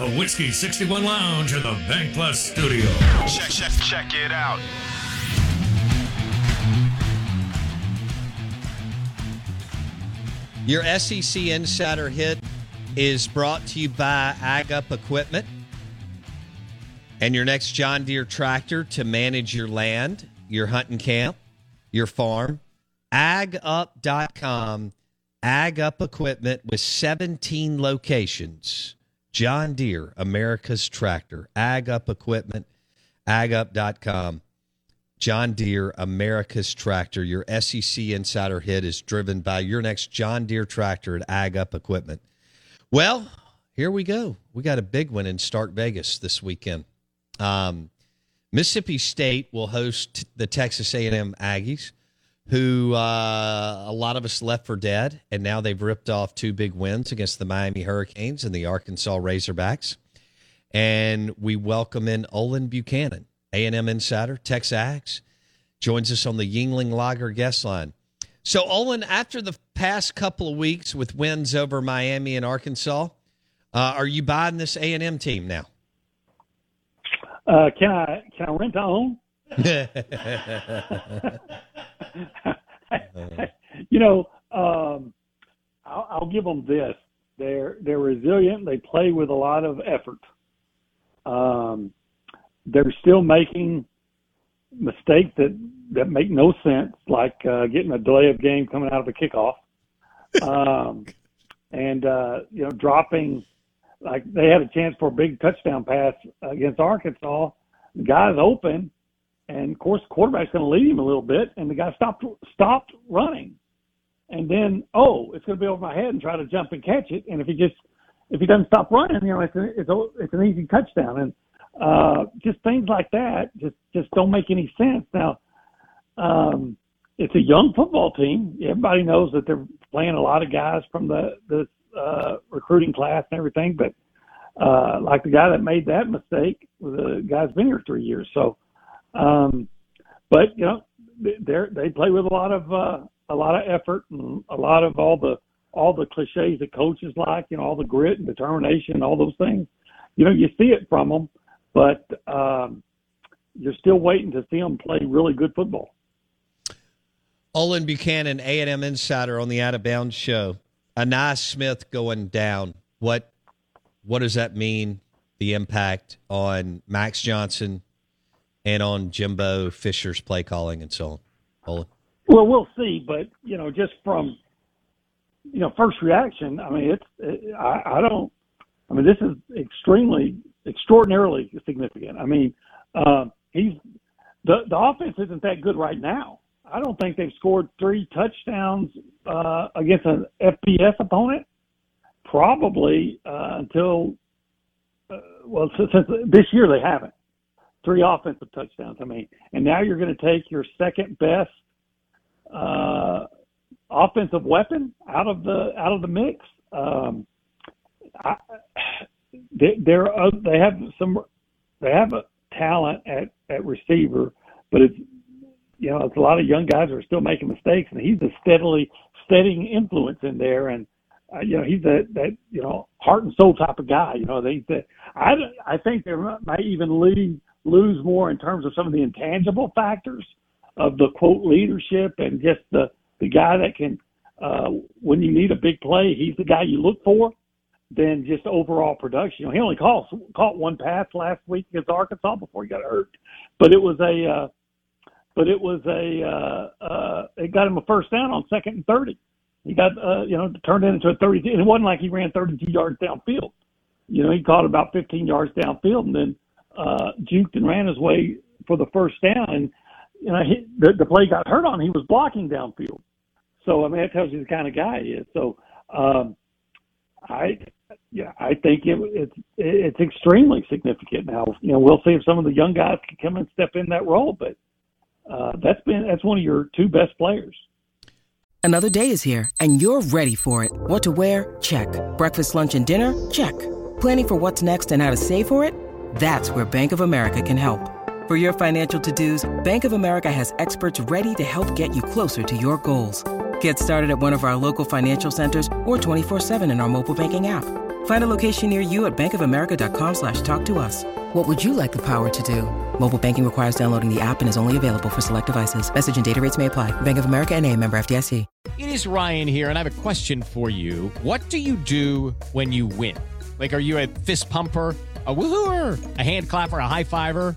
The Whiskey 61 Lounge in the Bank Plus studio. Check, check, check it out. Your SEC Insider Hit is brought to you by Ag Up Equipment and your next John Deere tractor to manage your land, your hunting camp, your farm. AgUp.com, Ag Up Equipment with 17 locations. John Deere, America's tractor. Ag Up Equipment, AgUp.com. John Deere, America's tractor. Your SEC Insider Hit is driven by your next John Deere tractor at Ag Up Equipment. Well, here we go. We got a big one in Stark Vegas this weekend. Um, Mississippi State will host the Texas A&M Aggies, who uh, a lot of us left for dead, and now they've ripped off two big wins against the Miami Hurricanes and the Arkansas Razorbacks. And we welcome in Olin Buchanan, A&M insider, TexAgs, joins us on the Yuengling Lager guest line. So, Olin, after the past couple of weeks with wins over Miami and Arkansas, uh, are you buying this A&M team now? Uh, can I can I rent to own? you know, um, I'll, I'll give them this: they're they're resilient. They play with a lot of effort. Um, they're still making mistakes that that make no sense, like uh, getting a delay of game coming out of a kickoff, um, and uh, you know dropping. Like they had a chance for a big touchdown pass against Arkansas. The guy's open, and of course the quarterback's going to lead him a little bit, and the guy stopped stopped running, and then oh, it's going to be over my head and try to jump and catch it, and if he just if he doesn't stop running, you know, it's a, it's a, it's an easy touchdown, and uh, just things like that just just don't make any sense. Now, um, it's a young football team. Everybody knows that they're playing a lot of guys from the the uh, recruiting class and everything, but uh, like the guy that made that mistake, the guy's been here three years. So, um, but you know, they they play with a lot of uh, a lot of effort and a lot of all the all the cliches that coaches like, you know, all the grit and determination, and all those things. You know, you see it from them, but um, you're still waiting to see them play really good football. Olin Buchanan, A&M Insider on the Out of Bounds show. Ainias Smith going down. What what does that mean? The impact on Max Johnson and on Jimbo Fisher's play calling and so on. Olin. Well, we'll see, but you know, just from you know first reaction, I mean, it's it, I, I don't. I mean, this is extremely, extraordinarily significant. I mean, uh, he's the the offense isn't that good right now. I don't think they've scored three touchdowns uh, against an FBS opponent probably uh, until uh, well since, since this year they haven't three offensive touchdowns. I mean, and now you're going to take your second best uh, offensive weapon out of the out of the mix. Um, I, they, they're uh, they have some they have a, talent at at receiver, but it's you know it's a lot of young guys are still making mistakes, and he's a steadily steadying influence in there, and uh, you know he's that that you know heart and soul type of guy. You know they that I I think they might even lead, lose more in terms of some of the intangible factors of the quote leadership and just the the guy that can uh, when you need a big play, he's the guy you look for. Than just overall production. You know, he only caught caught one pass last week against Arkansas before he got hurt, but it was a uh, but it was a uh, uh, it got him a first down on second and thirty. He got uh, you know turned into a thirty. It wasn't like he ran thirty two yards downfield. You know, he caught about fifteen yards downfield and then uh, juked and ran his way for the first down. And you know, he, the, the play got hurt on. He was blocking downfield. So I mean, that tells you the kind of guy he is. So um, I, yeah, I think it, it's it's extremely significant. Now, you know, we'll see if some of the young guys can come and step in that role, but uh, that's been that's one of your two best players. Another day is here, and you're ready for it. What to wear? Check. Breakfast, lunch, and dinner? Check. Planning for what's next and how to save for it? That's where Bank of America can help. For your financial to-dos, Bank of America has experts ready to help get you closer to your goals. Get started at one of our local financial centers or 24-7 in our mobile banking app. Find a location near you at bankofamerica.com slash talk to us. What would you like the power to do? Mobile banking requires downloading the app and is only available for select devices. Message and data rates may apply. Bank of America and a member FDIC. It is Ryan here, and I have a question for you. What do you do when you win? Like, are you a fist pumper? a woohooer, a hand clapper, a high fiver.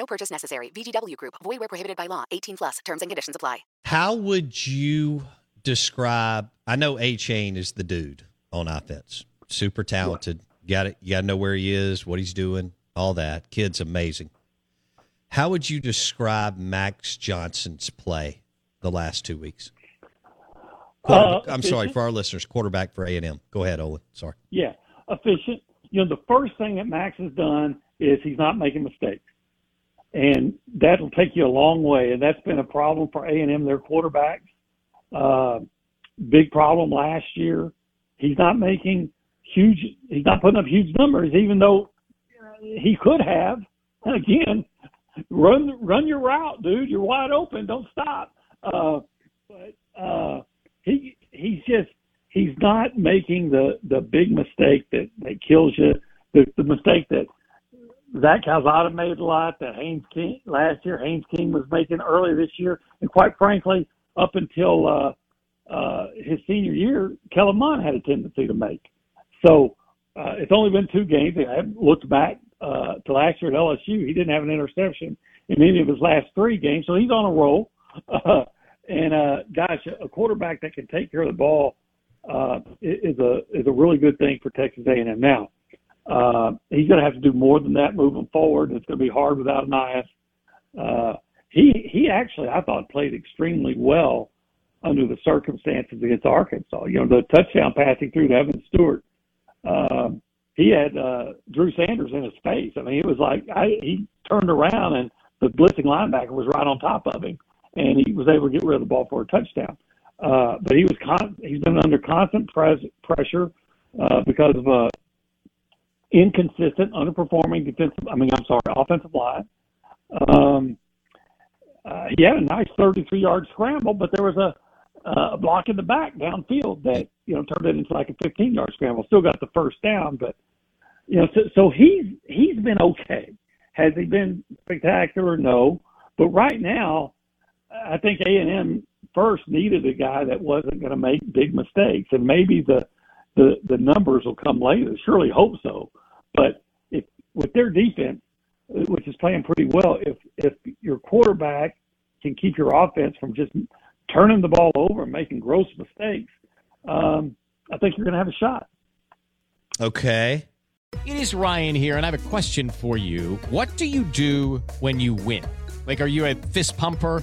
No purchase necessary. VGW Group. Void where prohibited by law. 18 plus. Terms and conditions apply. How would you describe? I know A Chain is the dude on offense. Super talented. Got it. You got to know where he is, what he's doing, all that. Kid's amazing. How would you describe Max Johnson's play the last two weeks? Uh, I'm sorry for our listeners. Quarterback for A and M. Go ahead, Olin. Sorry. Yeah, efficient. You know, the first thing that Max has done is he's not making mistakes and that'll take you a long way. And that's been a problem for A and M, their quarterback, Uh, big problem last year. He's not making huge. He's not putting up huge numbers, even though he could have. And again, run run your route, dude. You're wide open. Don't stop. Uh, but uh, he he's just he's not making the the big mistake that that kills you. The, the mistake that Zach Calzada made a lot that Haynes King last year, Haynes King was making early this year, and quite frankly, up until uh, uh, his senior year, Kellen Mond had a tendency to make. So uh, it's only been two games. I looked back uh, to last year at LSU. He didn't have an interception in any of his last three games, so he's on a roll. Uh, and uh, gosh, a quarterback that can take care of the ball uh, is a is a really good thing for Texas A&M. Now, uh, he's going to have to do more than that moving forward. It's going to be hard without Ainias. Uh, he he actually I thought played extremely well under the circumstances against Arkansas. You know the touchdown passing through to Evan Stewart. Uh, he had uh, Drew Sanders in his face. I mean, it was like I, he turned around and the blitzing linebacker was right on top of him, and he was able to get rid of the ball for a touchdown. Uh, but he was con- he's been under constant pres- pressure uh, because of uh, inconsistent, underperforming defensive. I mean, I'm sorry, offensive line. Um, uh, he had a nice 33-yard scramble, but there was a, a block in the back downfield that you know turned it into like a 15-yard scramble. Still got the first down, but you know, so, so he's he's been okay. Has he been spectacular? No, but right now, I think A and M first needed a guy that wasn't going to make big mistakes, and maybe the the the numbers will come later. Surely hope so. But if with their defense, which is playing pretty well, if if your quarterback can keep your offense from just turning the ball over and making gross mistakes, um, I think you're going to have a shot. Okay. It is Ryan here, and I have a question for you. What do you do when you win? Like, are you a fist pumper?